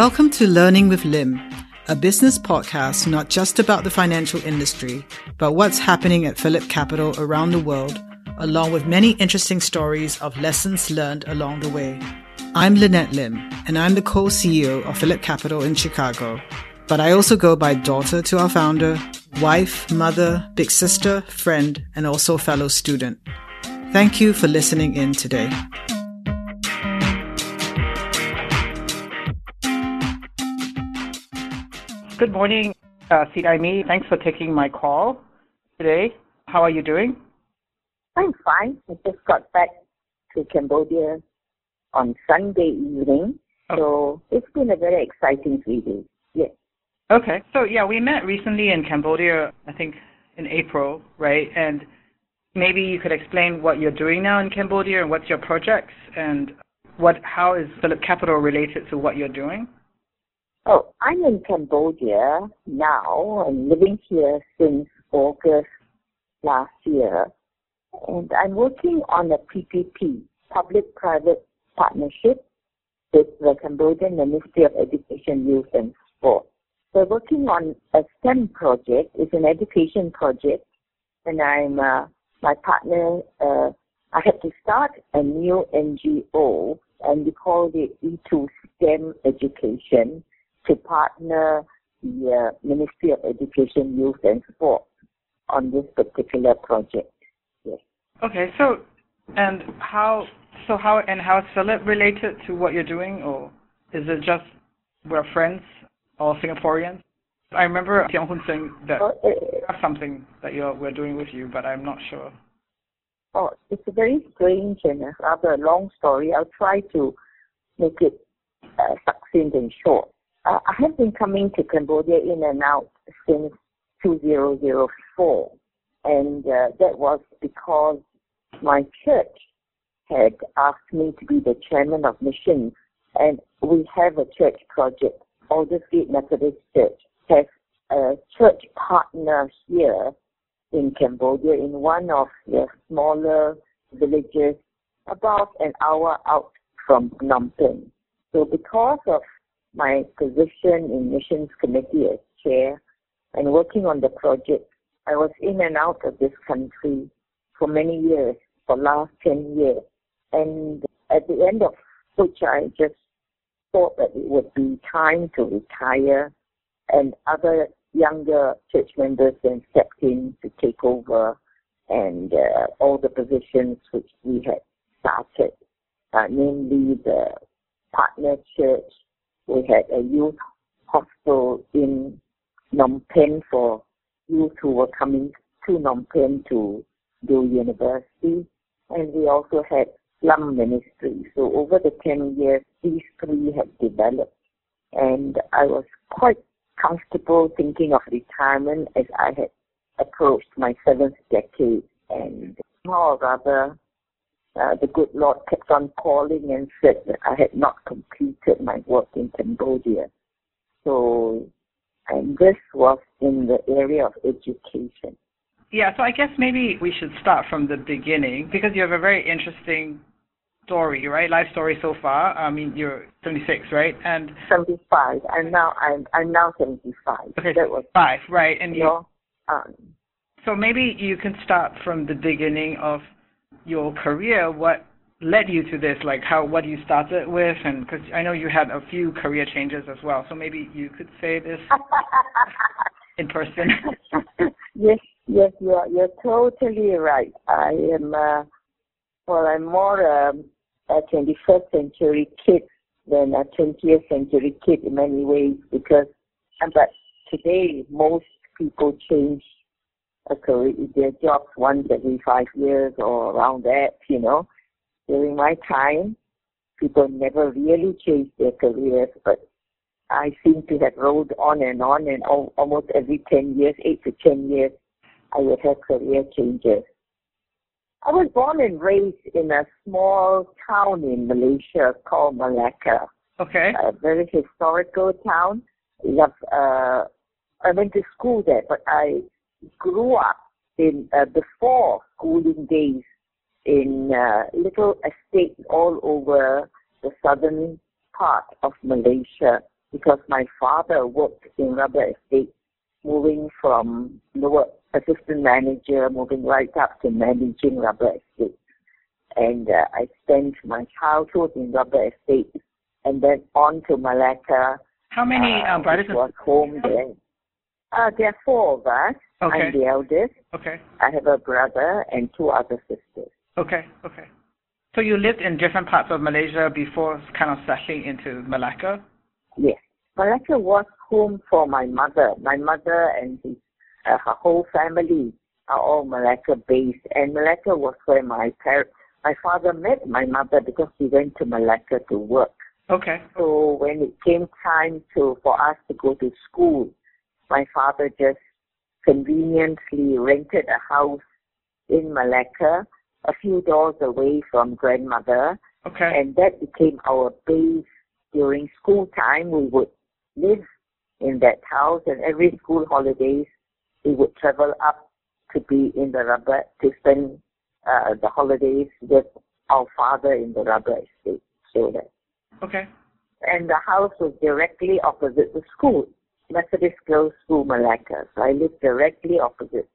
Welcome to Learning with Lim, a business podcast not just about the financial industry, but what's happening at Phillip Capital around the world, along with many interesting stories of lessons learned along the way. I'm Lynette Lim, and I'm the co-CEO of Phillip Capital in Chicago. But I also go by daughter to our founder, wife, mother, big sister, friend, and also fellow student. Thank you for listening in today. Good morning, uh, Sidaimi. Thanks for taking my call today. How are you doing? I'm fine. I just got back to Cambodia on Sunday evening. Oh. So it's been a very exciting three days. Yes. Okay. So yeah, we met recently in Cambodia, I think in April, right? And maybe you could explain what you're doing now in Cambodia and what's your projects and what how is Phillip Capital related to what you're doing? Oh, I'm in Cambodia now. I'm living here since August last year. And I'm working on a PPP, public-private partnership with the Cambodian Ministry of Education, Youth and Sport. We're working on a STEM project. It's an education project, and I'm uh, my partner. Uh, I had to start a new NGO, and we called it E2 STEM Education to partner the uh, Ministry of Education, Youth and Sport on this particular project. Yes. Okay, so and how so how and how is Phillip related to what you're doing, or is it just we're friends or Singaporeans? I remember Tiong Hun saying that oh, uh, something that you're we're doing with you, but I'm not sure. Oh, it's a very strange and rather long story. I'll try to make it uh, succinct and short. Uh, I have been coming to Cambodia in and out since 2004, and uh, that was because my church had asked me to be the chairman of missions, and we have a church project. Aldersgate Methodist Church has a church partner here in Cambodia in one of the smaller villages about an hour out from Phnom Penh. So because of my position in missions committee as chair and working on the project, I was in and out of this country for many years, for last 10 years. And at the end of which I just thought that it would be time to retire and other younger church members then stepped in to take over and uh, all the positions which we had started, uh, namely the partner church, we had a youth hostel in Phnom Penh for youth who were coming to Phnom Penh to do university. And we also had slum ministry. So over the 10 years, these three had developed. And I was quite comfortable thinking of retirement as I had approached my seventh decade. And more or rather, uh, the good Lord kept on calling and said that I had not completed my work in Cambodia. So, and this was in the area of education. Yeah, so I guess maybe we should start from the beginning because you have a very interesting story, right? Life story so far. I mean, you're 76, right? And 75. I'm now I'm I'm now 75. Okay, that was five, right? And you. Know, um, so maybe you can start from the beginning of your career, what led you to this? Like how what you started with, and because I know you had a few career changes as well. So maybe you could say this in person. yes, yes, you're you're totally right. I am. Uh, well, I'm more um, a 21st century kid than a 20th century kid in many ways because, but today most people change a career, their jobs once every five years or around that, you know. During my time, people never really changed their careers, but I seem to have rolled on and on and almost every 10 years, 8 to 10 years, I would have career changes. I was born and raised in a small town in Malaysia called Malacca. Okay. A very historical town. Love, uh, I went to school there, but I grew up in uh, before schooling days in uh, little estates all over the southern part of Malaysia. because my father worked in rubber estates, moving from lower assistant manager, moving right up to managing rubber estates. And uh, I spent my childhood in rubber estates and then on to Malacca. How many uh, brothers was home there. Uh, there are four of us. Okay. I'm the eldest. Okay. I have a brother and two other sisters. Okay, okay. So you lived in different parts of Malaysia before kind of settling into Malacca? Yes. Malacca was home for my mother. My mother and his, uh, her whole family are all Malacca based. And Malacca was where my par- my father met my mother because he went to Malacca to work. Okay. So when it came time to for us to go to school, my father just conveniently rented a house in Malacca, a few doors away from grandmother. Okay. And that became our base during school time. We would live in that house and every school holidays we would travel up to be in the rubber to spend uh, the holidays with our father in the rubber estate. So that. Okay. And the house was directly opposite the school. Methodist Girls School Malacca. So I lived directly opposite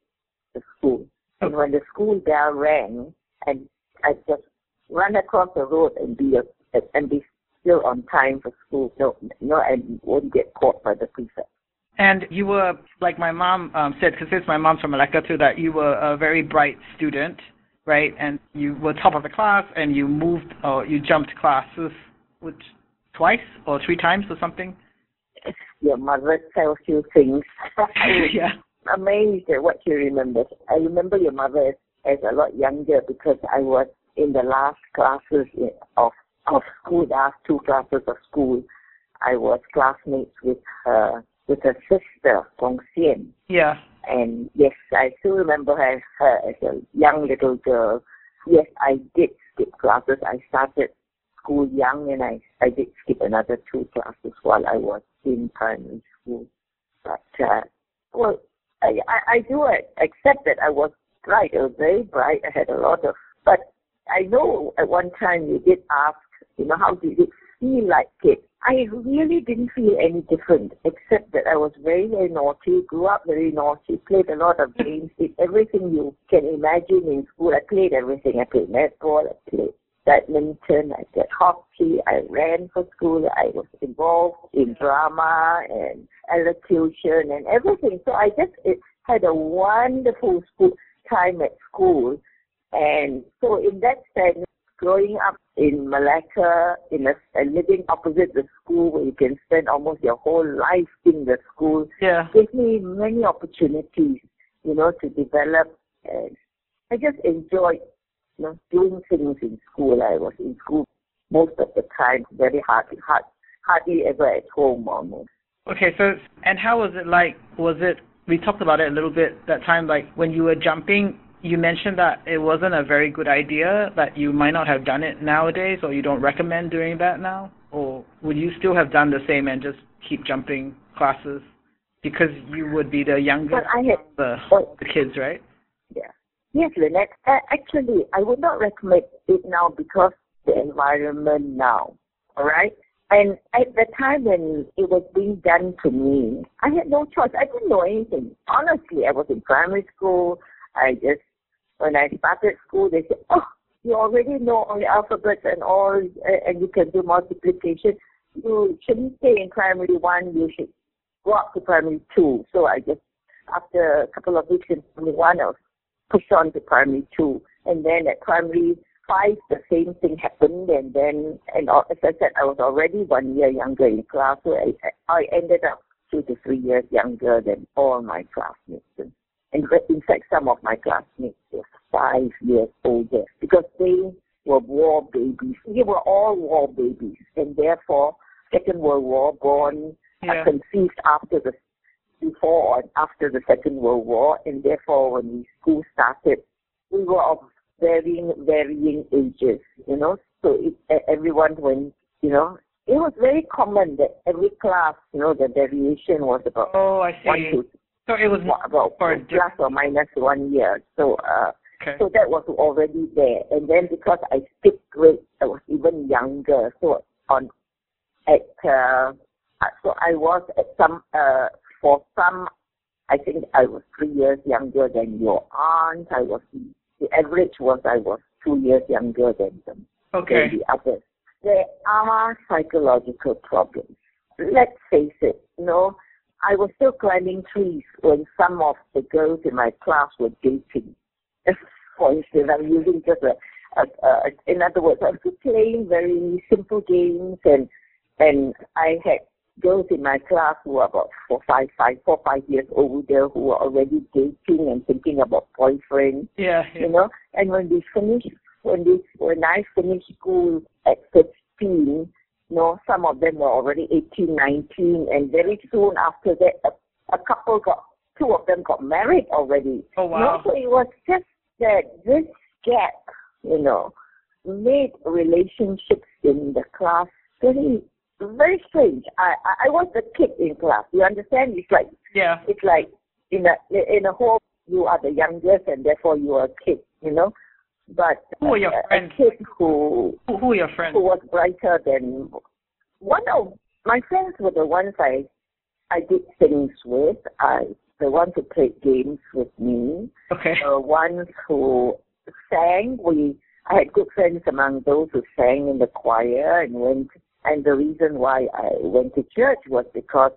the school. And when the school bell rang, and I just run across the road and be a, and be still on time for school. No, no, and won't get caught by the prefect. And you were, like my mom um, said, because my mom's from Malacca too, that you were a very bright student, right? And you were top of the class, and you moved or you jumped classes, which twice or three times or something your mother tells you things. yeah. Amazed at what you remember. I remember your mother as, as a lot younger because I was in the last classes of of school, the last two classes of school. I was classmates with her with her sister, Gong Xian. Yeah. And yes, I still remember her, her as a young little girl. Yes, I did skip classes. I started school young and I, I did skip another two classes while I was in primary school. But, uh, well, I, I, I do accept that I was bright. I was very bright. I had a lot of, but I know at one time you did ask, you know, how did it feel like it? I really didn't feel any different, except that I was very, very naughty, grew up very naughty, played a lot of games, did everything you can imagine in school. I played everything. I played netball, I played badminton, I did hockey, I ran for school, I was involved in drama and elocution and everything. So I just it had a wonderful school time at school. And so in that sense, growing up in Malacca, in a, a living opposite the school where you can spend almost your whole life in the school, yeah. gave me many opportunities, you know, to develop. And I just enjoyed know, doing things in school. I was in school most of the time, very hardly, hard, hardly ever at home almost. Okay, so and how was it like? Was it? We talked about it a little bit that time. Like when you were jumping, you mentioned that it wasn't a very good idea. That you might not have done it nowadays, or you don't recommend doing that now. Or would you still have done the same and just keep jumping classes because you would be the youngest had, the, the kids, right? Yes, Lynette. Actually, I would not recommend it now because the environment now. All right. And at the time when it was being done to me, I had no choice. I didn't know anything. Honestly, I was in primary school. I just, when I started school, they said, oh, you already know all the alphabets and all, and you can do multiplication. You shouldn't stay in primary one. You should go up to primary two. So I just, after a couple of weeks in primary one, I was pushed on to primary two. And then at primary five, the same thing happened. And then, and as I said, I was already one year younger in class. So I, I ended up two to three years younger than all my classmates. And, in fact, some of my classmates were five years older because they were war babies. They were all war babies. And therefore, Second World War born, yeah. conceived after the before or after the Second World War, and therefore when we school started, we were of varying varying ages, you know. So it, everyone when you know, it was very common that every class, you know, the variation was about oh, I see. one to so it was about for plus or minus one year. So uh, okay. so that was already there, and then because I skipped grade, I was even younger. So on at uh, uh, so I was at some, uh, for some, I think I was three years younger than your aunt. I was, the average was I was two years younger than them. Okay. Than the others. There are psychological problems. Let's face it, you know, I was still climbing trees when some of the girls in my class were dating. For instance, I'm using just a, a, a in other words, I was playing very simple games and and I had girls in my class who were about four, five, five, four, five years older who were already dating and thinking about boyfriends. Yeah, yeah. You know, and when they finished, when they when I finished school at 16, you know, some of them were already 18, 19, and very soon after that, a, a couple got, two of them got married already. Oh, wow. You know, so it was just that this gap, you know, made relationships in the class very, very strange. I, I, I was the kid in class. You understand? It's like, yeah, it's like in a in a home you are the youngest and therefore you are a kid. You know, but who are your a, friends? A kid who, who who are your friends? Who was brighter than one of my friends were the ones I I did things with. I the ones who played games with me. Okay. The ones who sang. We I had good friends among those who sang in the choir and went. And the reason why I went to church was because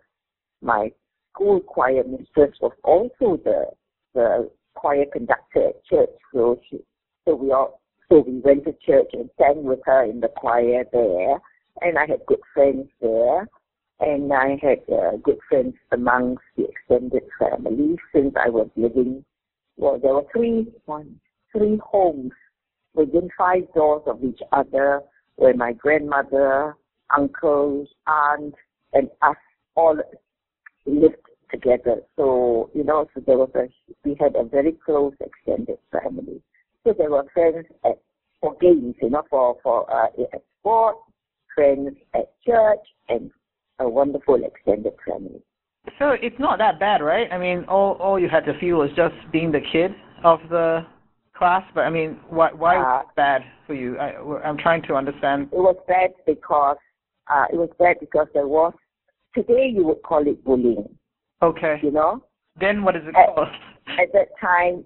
my school choir mistress was also the the choir conductor at church. So she so we all, so we went to church and sang with her in the choir there, and I had good friends there, and I had uh, good friends amongst the extended family since I was living. Well, there were three, one, three homes within five doors of each other, where my grandmother, uncles, aunt, and us all lived together. So you know, so there was a we had a very close extended family. So there were friends at for games, you know, for for uh, at sport, friends at church, and a wonderful extended family. So it's not that bad, right? I mean, all all you had to feel was just being the kid of the class. But I mean, why why uh, was it bad for you? I, I'm trying to understand. It was bad because uh, it was bad because there was today you would call it bullying. Okay. You know. Then what is it at, called? At that time,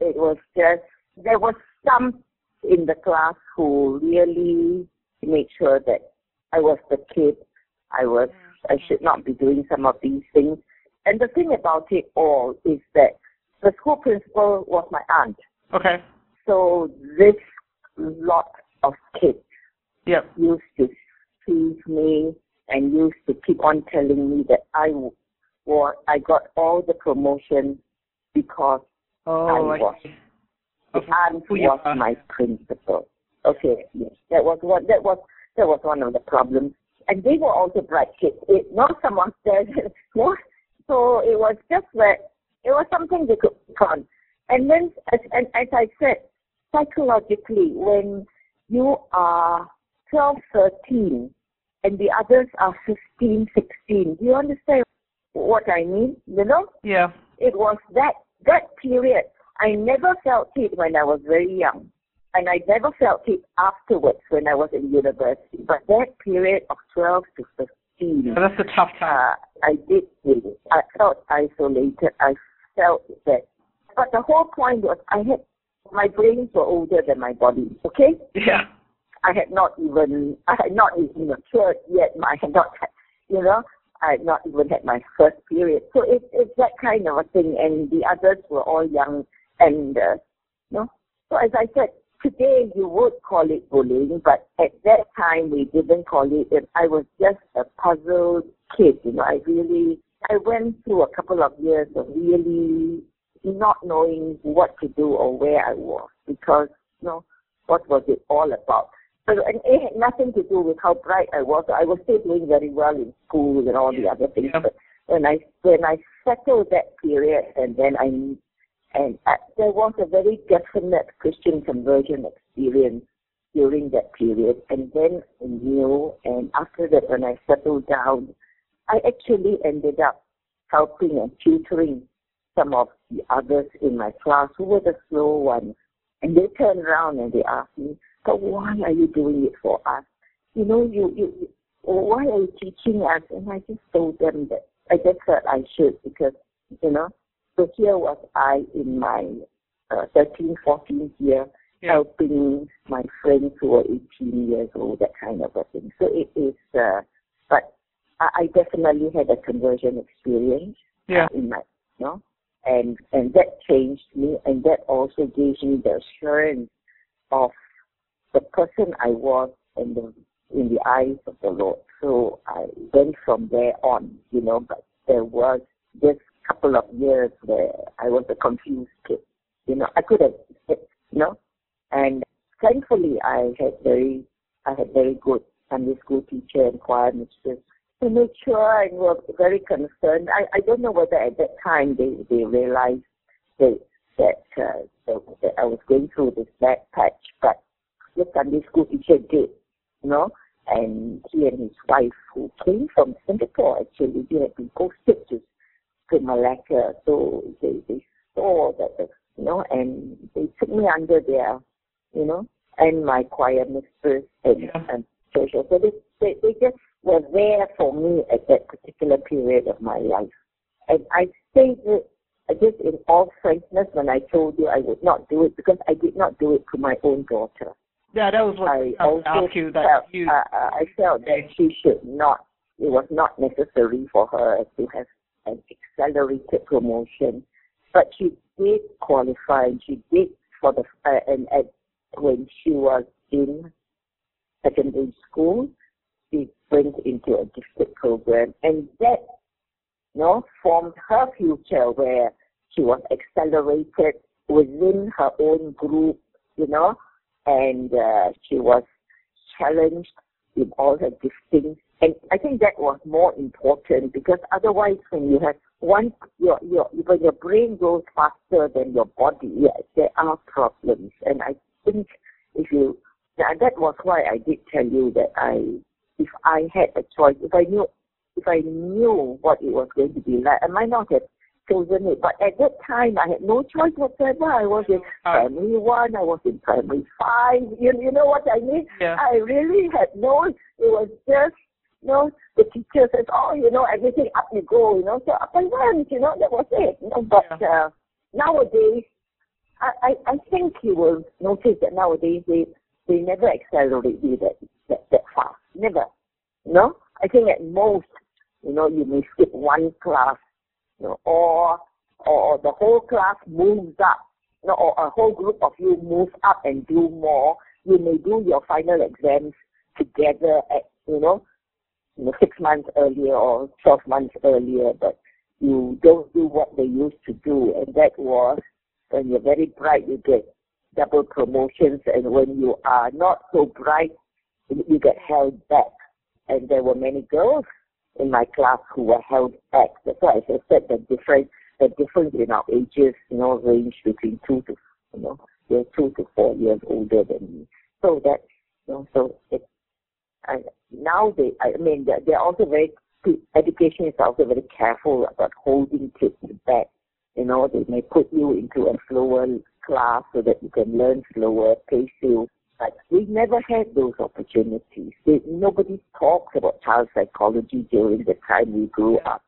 it was just there was some in the class who really made sure that I was the kid. I was I should not be doing some of these things. And the thing about it all is that the school principal was my aunt. Okay. So this lot of kids yep. used to tease me and used to keep on telling me that I was I got all the promotion because oh, I was I and was my principal. Okay, yes, that was one. That was that was one of the problems. And they were also bright kids. It, not someone said no. So it was just that it was something they could pick on. And then, as, and as I said, psychologically, when you are 12, 13, and the others are 15, 16, do you understand what I mean? You know? Yeah. It was that that period I never felt it when I was very young. And I never felt it afterwards when I was in university. But that period of 12 to 15. Yeah, that's a tough time. Uh, I did feel it. I felt isolated. I felt that. But the whole point was I had, my brains were older than my body, okay? Yeah. I had not even, I had not even matured yet. I had not, you know, I had not even had my first period. So it, it's that kind of a thing. And the others were all young and, uh, you know, so as I said, today you would call it bullying, but at that time we didn't call it. And I was just a puzzled kid, you know. I really, I went through a couple of years of really not knowing what to do or where I was because, you know, what was it all about? So, and it had nothing to do with how bright I was. I was still doing very well in school and all the other things. Yeah. But when I when I settled that period, and then I and uh, there was a very definite Christian conversion experience during that period. And then I knew, and after that, when I settled down, I actually ended up helping and tutoring some of the others in my class who were the slow ones. And they turned around and they asked me, but why are you doing it for us? You know, you, you, why are you teaching us? And I just told them that I just felt I should because, you know, so here was I in my uh, 13, 14th year yeah. helping my friends who were 18 years old, that kind of a thing. So it is, uh, but I, I definitely had a conversion experience yeah. in my, you know, and, and that changed me and that also gave me the assurance of the person I was in the in the eyes of the Lord. So I went from there on, you know, but there was this couple of years where I was a confused kid. You know, I could have, you know, and thankfully I had very, I had very good Sunday school teacher and choir mistress who made sure and were very concerned. I, I don't know whether at that time they, they realized that, that, uh, that, that I was going through this bad patch, but the Sunday school teacher did, you know, and he and his wife, who came from Singapore, actually, they had been posted to, to Malacca. So they, they saw that, you know, and they took me under their, you know, and my choir mistress and, yeah. and social. So they, they, they just were there for me at that particular period of my life. And I say this, just in all frankness when I told you I would not do it because I did not do it to my own daughter. Yeah, that was what I, I also asked you. That felt, you... Uh, uh, I felt that she should not. It was not necessary for her to have an accelerated promotion, but she did qualify. And she did for the uh, and at when she was in secondary school, she went into a gifted program, and that you know, formed her future where she was accelerated within her own group, you know, and uh, she was challenged in all her giftings. And I think that was more important because otherwise, when you have one, your your when your brain goes faster than your body, yeah, there are problems. And I think if you, that was why I did tell you that I, if I had a choice, if I knew, if I knew what it was going to be like, I might not have chosen it. But at that time, I had no choice whatsoever. I was in primary one, I was in primary five. You, you know what I mean? Yeah. I really had no, it was just, you know, the teacher says, oh, you know, everything up you go, you know, so up I went, you know, that was it. You know, but yeah. uh, nowadays, I, I, I think you will notice that nowadays they, they never accelerate you that, that, that fast. Never. You know? I think at most, you know, you may skip one class you know, or or the whole class moves up, you know, or a whole group of you move up and do more, you may do your final exams together at, you know, you know, six months earlier or 12 months earlier, but you don't do what they used to do. And that was when you're very bright, you get double promotions. And when you are not so bright, you get held back. And there were many girls in my class who were held back. That's why I said the difference, the difference in our ages, you know, range between two to, you know, they're two to four years older than me. So that, you know, so it, I, now they, I mean, they're, they're also very, education is also very careful about holding kids back. You know, they may put you into a slower class so that you can learn slower, pace you but we never had those opportunities. nobody talks about child psychology during the time we grew up.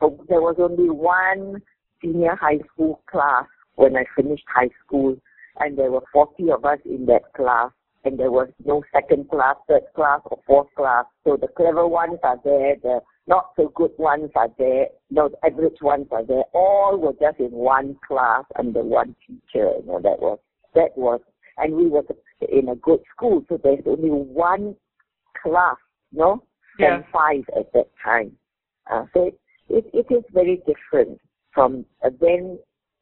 So there was only one senior high school class when I finished high school, and there were 40 of us in that class, and there was no second class, third class, or fourth class. So the clever ones are there, the not so good ones are there, the average ones are there. All were just in one class under one teacher. You know, that was that was and we were in a good school, so there's only one class, no, yeah. and five at that time. Uh, so it, it, it is very different from then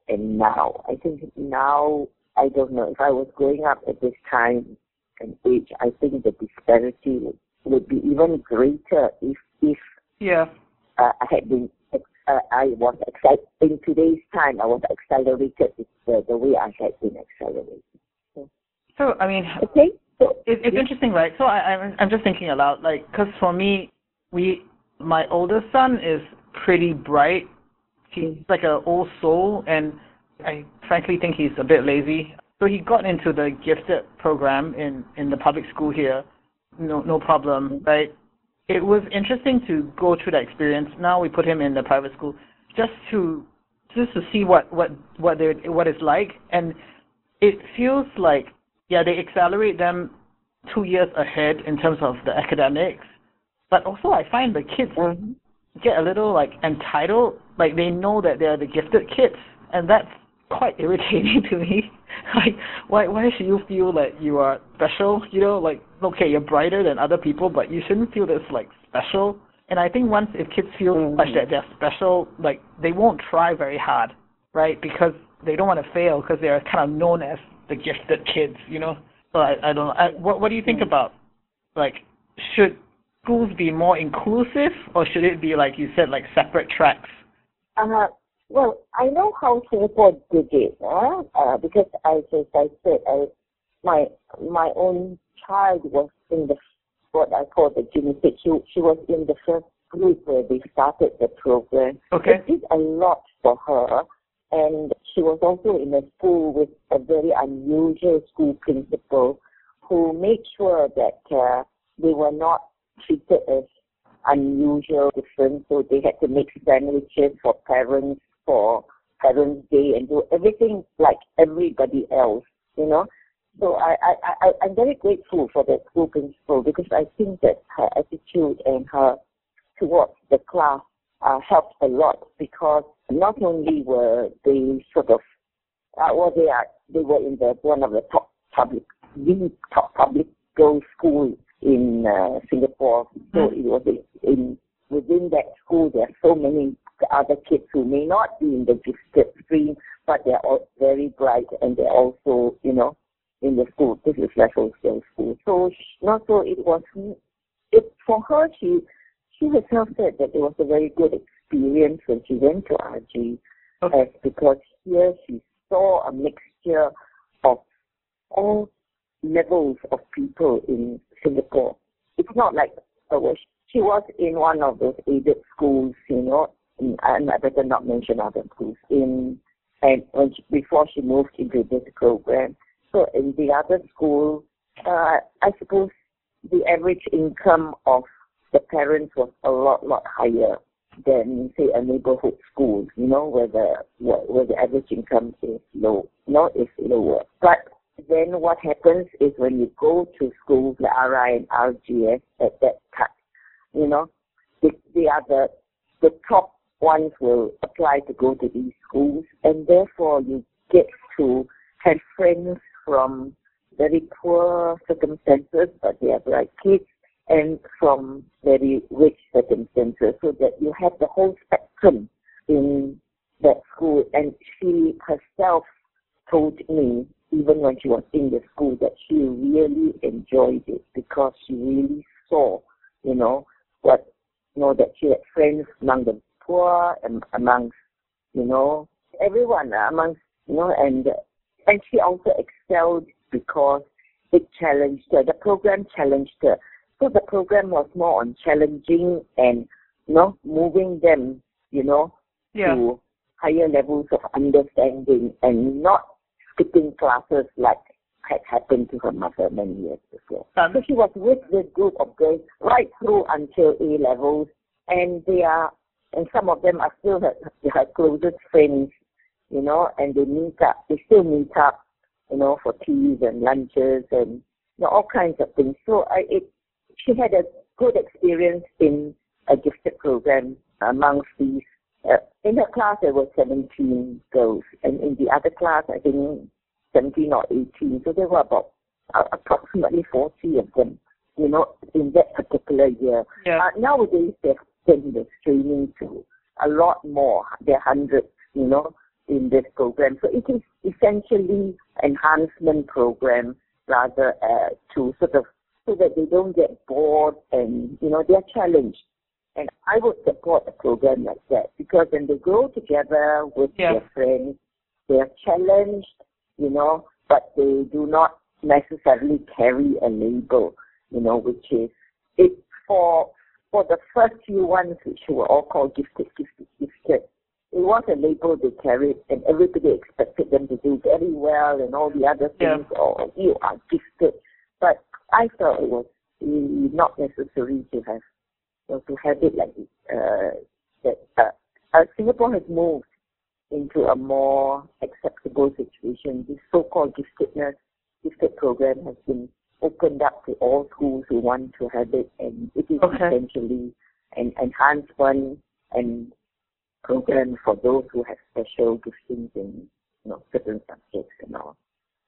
and now. I think now, I don't know, if I was growing up at this time and age, I think the disparity would, would be even greater if, if yeah. uh, I had been uh, I was excited in today's time. I was accelerated the, the way I had been accelerated. So I mean, okay. So, it, it's yeah. interesting, right? So I, I'm I'm just thinking aloud, like, because for me, we my oldest son is pretty bright. He's mm. like an old soul, and I frankly think he's a bit lazy. So he got into the gifted program in in the public school here, no no problem, mm. right? it was interesting to go through that experience. Now we put him in the private school just to just to see what what what they what it's like, and it feels like yeah they accelerate them two years ahead in terms of the academics, but also I find the kids Mm-hmm. get a little like entitled, like they know that they're the gifted kids, and that's quite irritating to me. like, why why should you feel that you are special? You know, like okay, you're brighter than other people, but you shouldn't feel this like special. And I think once if kids feel Mhm. like that they're special, like they won't try very hard, right? Because they don't want to fail because they're kind of known as the gifted kids, you know. So I I don't know. I, what what do you think Mm. about like should schools be more inclusive or should it be like you said like separate tracks? Uh, well, I know how Singapore did it, uh, uh, because as, as I said, I, my my own child was in the what I call the genetic. She, she was in the first group where they started the program. Okay. It did a lot for her, and she was also in a school with a very unusual school principal who made sure that uh, they were not treated as unusual, different. So they had to make sandwiches for parents for Parents' Day and do everything like everybody else, you know. So I, I, I, I'm very grateful for that school principal because I think that her attitude and her towards the class uh, helped a lot because not only were they sort of, uh, well, they are, they were in the one of the top public, the top public girls' school in uh, Singapore. So Mm. it was in, in within that school. There are so many other kids who may not be in the gifted stream, but they're all very bright and they're also, you know, in the school. This is Raffles Girls' School. So sh- not so it was. It for her. She she herself said that it was a very good experience when she went to RG, Okay. as because here she saw a mixture of all levels of people in Singapore. It's not like uh, she was in one of those aided schools, you know, and I better not mention other schools in and when she, before she moved into this program. So in the other school, uh, I suppose the average income of the parents was a lot, lot higher than say a neighborhood school, you know, where the where, the average income is low, no, is lower. But then what happens is when you go to schools like RI and RGS at that time, you know, the, the other the top ones will apply to go to these schools, and therefore you get to have friends from very poor circumstances, but they are bright kids, and from very rich circumstances, so that you have the whole spectrum in that school. And she herself told me, even when she was in the school, that she really enjoyed it because she really saw, you know, what, you know, that she had friends among the poor and amongst, you know, everyone amongst, you know, and and she also excelled because it challenged her. The program challenged her. So the program was more on challenging and, you know, moving them, you know, Yeah. to higher levels of understanding and not skipping classes like had happened to her mother many years before. Um, So she was with this group of girls right through until A levels, and they are, and some of them are still her, her closest friends, you know, and they meet up, they still meet up, you know, for teas and lunches and you know, all kinds of things. So I, it, she had a good experience in a gifted program amongst these. Uh, in her class, there were 17 girls, and in the other class, I think 17 or 18. So there were about uh, approximately 40 of them, you know, in that particular year. Yeah. Uh, nowadays, they're extending the streaming to a lot more. There are hundreds, you know, in this program. So it is essentially enhancement program rather uh, to sort of so that they don't get bored and you know they're challenged. And I would support a program like that because when they grow together with Yeah. their friends, they are challenged, you know, but they do not necessarily carry a label, you know, which is it for for the first few ones which were all called gifted, gifted, gifted. It was a label they carried and everybody expected them to do very well and all the other Yeah. things, oh, you are gifted. But I felt it was really not necessary to have know, to have it like uh, that. Uh, uh, Singapore has moved into a more acceptable situation. This so-called giftedness, gifted program has been opened up to all schools who want to have it, and it is okay. essentially an enhancement and program for those who have special giftings in you know certain subjects and all,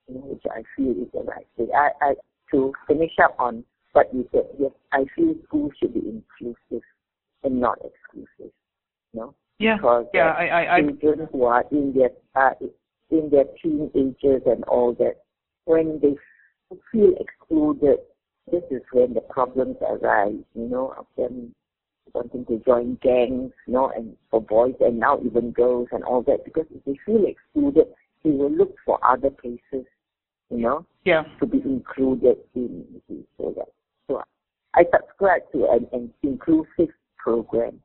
you know, which I feel is the right thing. I, I to finish up on what you said, yes, I feel schools should be inclusive and not exclusive. You know? Yeah. Because yeah, I, I, I children who are in their uh, in their teenagers and all that, when they feel excluded, this is when the problems arise. You know, of them wanting to join gangs, you know, and for boys and now even girls and all that, because if they feel excluded, they will look for other places, you know, yeah, to be included in. So that, so I subscribe to an, an inclusive program,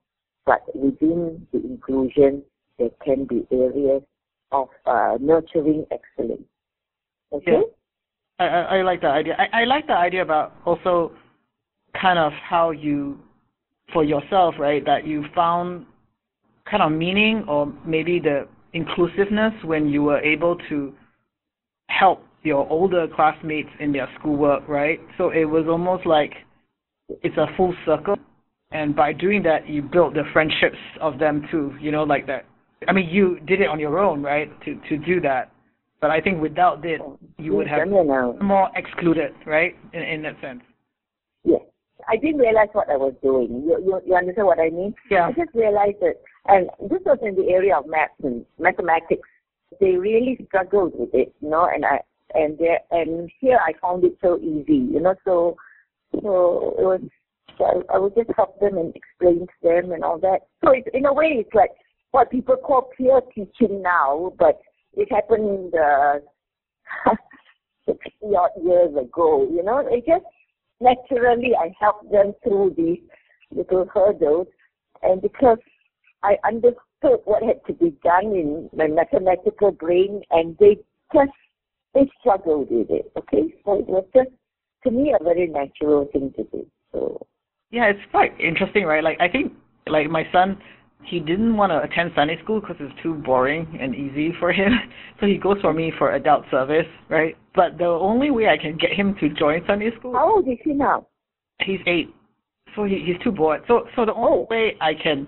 but within the inclusion, there can be areas of uh, nurturing excellence. Okay. Yeah. I, I, I like that idea. I, I like the idea about also kind of how you for yourself, right, that you found kind of meaning or maybe the inclusiveness when you were able to help your older classmates in their schoolwork, right? So it was almost like it's a full circle. And by doing that, you built the friendships of them too, you know, like that. I mean, you did it on your own, right, to, to do that. But I think without it, you would have more excluded, right, in, in that sense. Yes. I didn't realize what I was doing. You, you, you understand what I mean? Yeah. I just realized that, and this was in the area of maths and mathematics. They really struggled with it, you know, and I, and there, and here I found it so easy, you know, so, so it was, so I, I would just help them and explain to them and all that. So it's, in a way, it's like what people call peer teaching now, but it happened, uh, 60 odd years ago, you know, it just, naturally I helped them through these little hurdles and because I understood what had to be done in my mathematical brain and they just they struggled with it. Okay. So it was just to me a very natural thing to do. So Yeah, it's quite interesting, right? Like I think like my son he didn't want to attend Sunday school because it's too boring and easy for him. So he goes for me for adult service, right? But the only way I can get him to join Sunday school. How old is he now? He's eight, so he, he's too bored. So so the only oh. way I can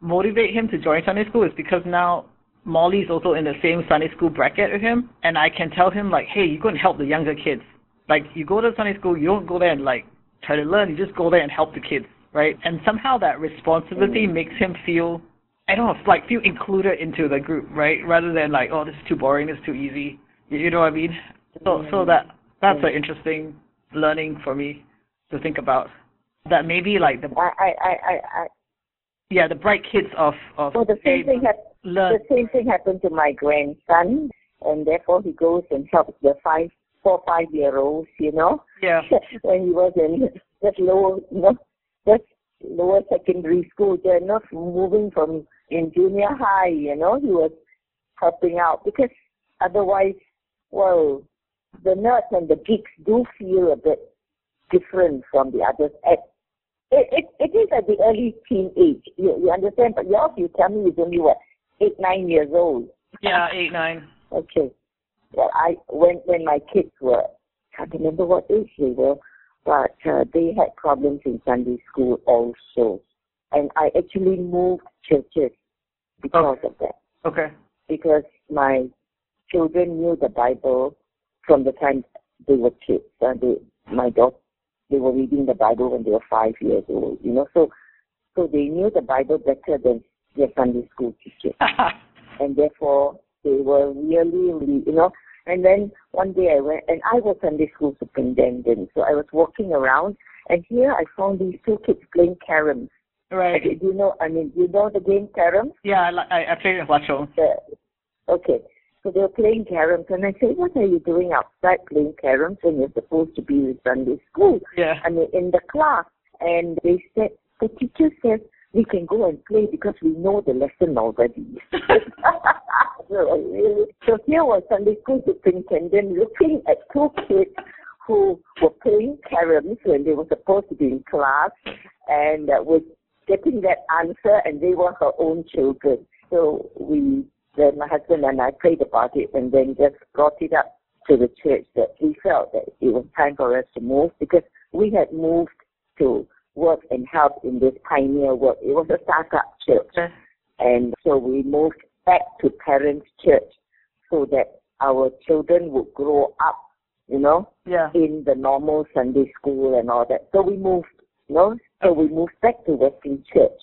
motivate him to join Sunday school is because now Molly's also in the same Sunday school bracket with him, and I can tell him like, hey, you go and help the younger kids. Like you go to Sunday school, you don't go there and like try to learn. You just go there and help the kids right? And somehow that responsibility mm. makes him feel, I don't know, like feel included into the group, right? Rather than like, oh, this is too boring, this is too easy. You know what I mean? So, mm. so that that's mm. an interesting learning for me to think about. That maybe like the I I I, I yeah the bright kids of of well the same thing learn. the same thing happened to my grandson, and therefore he goes and helps the five four five year olds, you know. Yeah. when he was in just low, you know, just lower secondary school. They're not moving from in junior high, you know, he was helping out because otherwise, well, the nerds and the geeks do feel a bit different from the others. At, it, it, it is at the early teen age, you, you understand? But yours, you tell me, is only what, eight, nine years old. Yeah, eight, nine. Okay. Well, I when when my kids were, I can't remember what age they were but uh, they had problems in Sunday school also. And I actually moved churches because okay. of that. Okay. Because my children knew the Bible from the time they were kids. Uh, they, my daughter, they were reading the Bible when they were five years old. You know, so so they knew the Bible better than their Sunday school teacher. and therefore they were really, really, you know, and then one day I went, and I was Sunday school superintendent, so I was walking around, and here I found these two kids playing caroms. Right. Okay, do you know? I mean, you know the game caroms? Yeah, I I played with Wacho. Okay, so they were playing caroms, and I said, "What are you doing outside playing caroms when you're supposed to be in Sunday school?" Yeah. I mean, in the class, and they said the teacher says we can go and play because we know the lesson already. so, here was Sunday school superintendent looking at two kids who were playing caroms when they were supposed to be in class and uh, were getting that answer and they were her own children. So we, then my husband and I prayed about it and then just brought it up to the church that we felt that it was time for us to move because we had moved to work and help in this pioneer work. It was a startup church. And so we moved back to parents' church so that our children would grow up, you know, yeah. in the normal Sunday school and all that. So we moved, you know, so we moved back to Western Church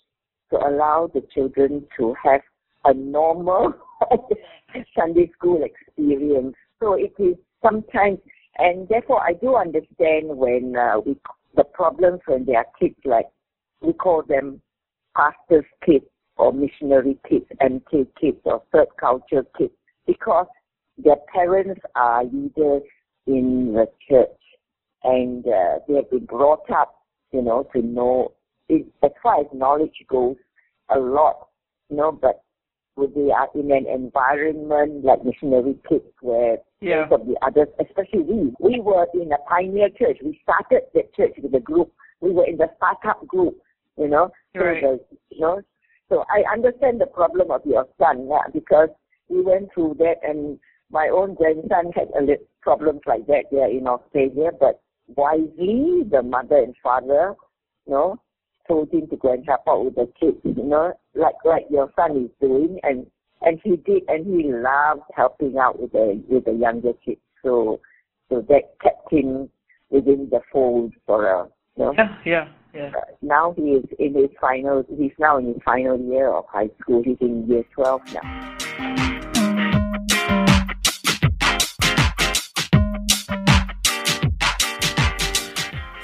to allow the children to have a normal Sunday school experience. So it is sometimes, and therefore I do understand when uh, we the problems when they are kids like we call them pastors' kids or missionary kids, MK kids or third culture kids, because their parents are leaders in the church. And uh, they have been brought up, you know, to know, it, as far as knowledge goes, a lot, you know, but they are in an environment like missionary kids where yeah. most of the others, especially we, we were in a pioneer church. We started that church with a group. We were in the startup group, you know. Right. So the, you know, so I understand the problem of your son yeah, because we went through that and my own grandson had a little problems like that there in Australia, but wisely the mother and father, you know, told him to go and help out with the kids, you know, like like your son is doing and and he did and he loved helping out with the with the younger kids. So so that kept him within the fold for a you know. Yeah, yeah, yeah. Uh, now he is in his final he's now in his final year of high school. He's in year twelve now.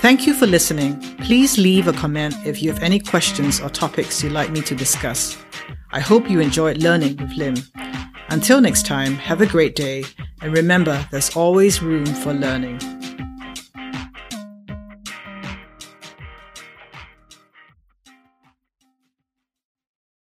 Thank you for listening. Please leave a comment if you have any questions or topics you'd like me to discuss. I hope you enjoyed learning with Lim. Until next time, have a great day, and remember there's always room for learning.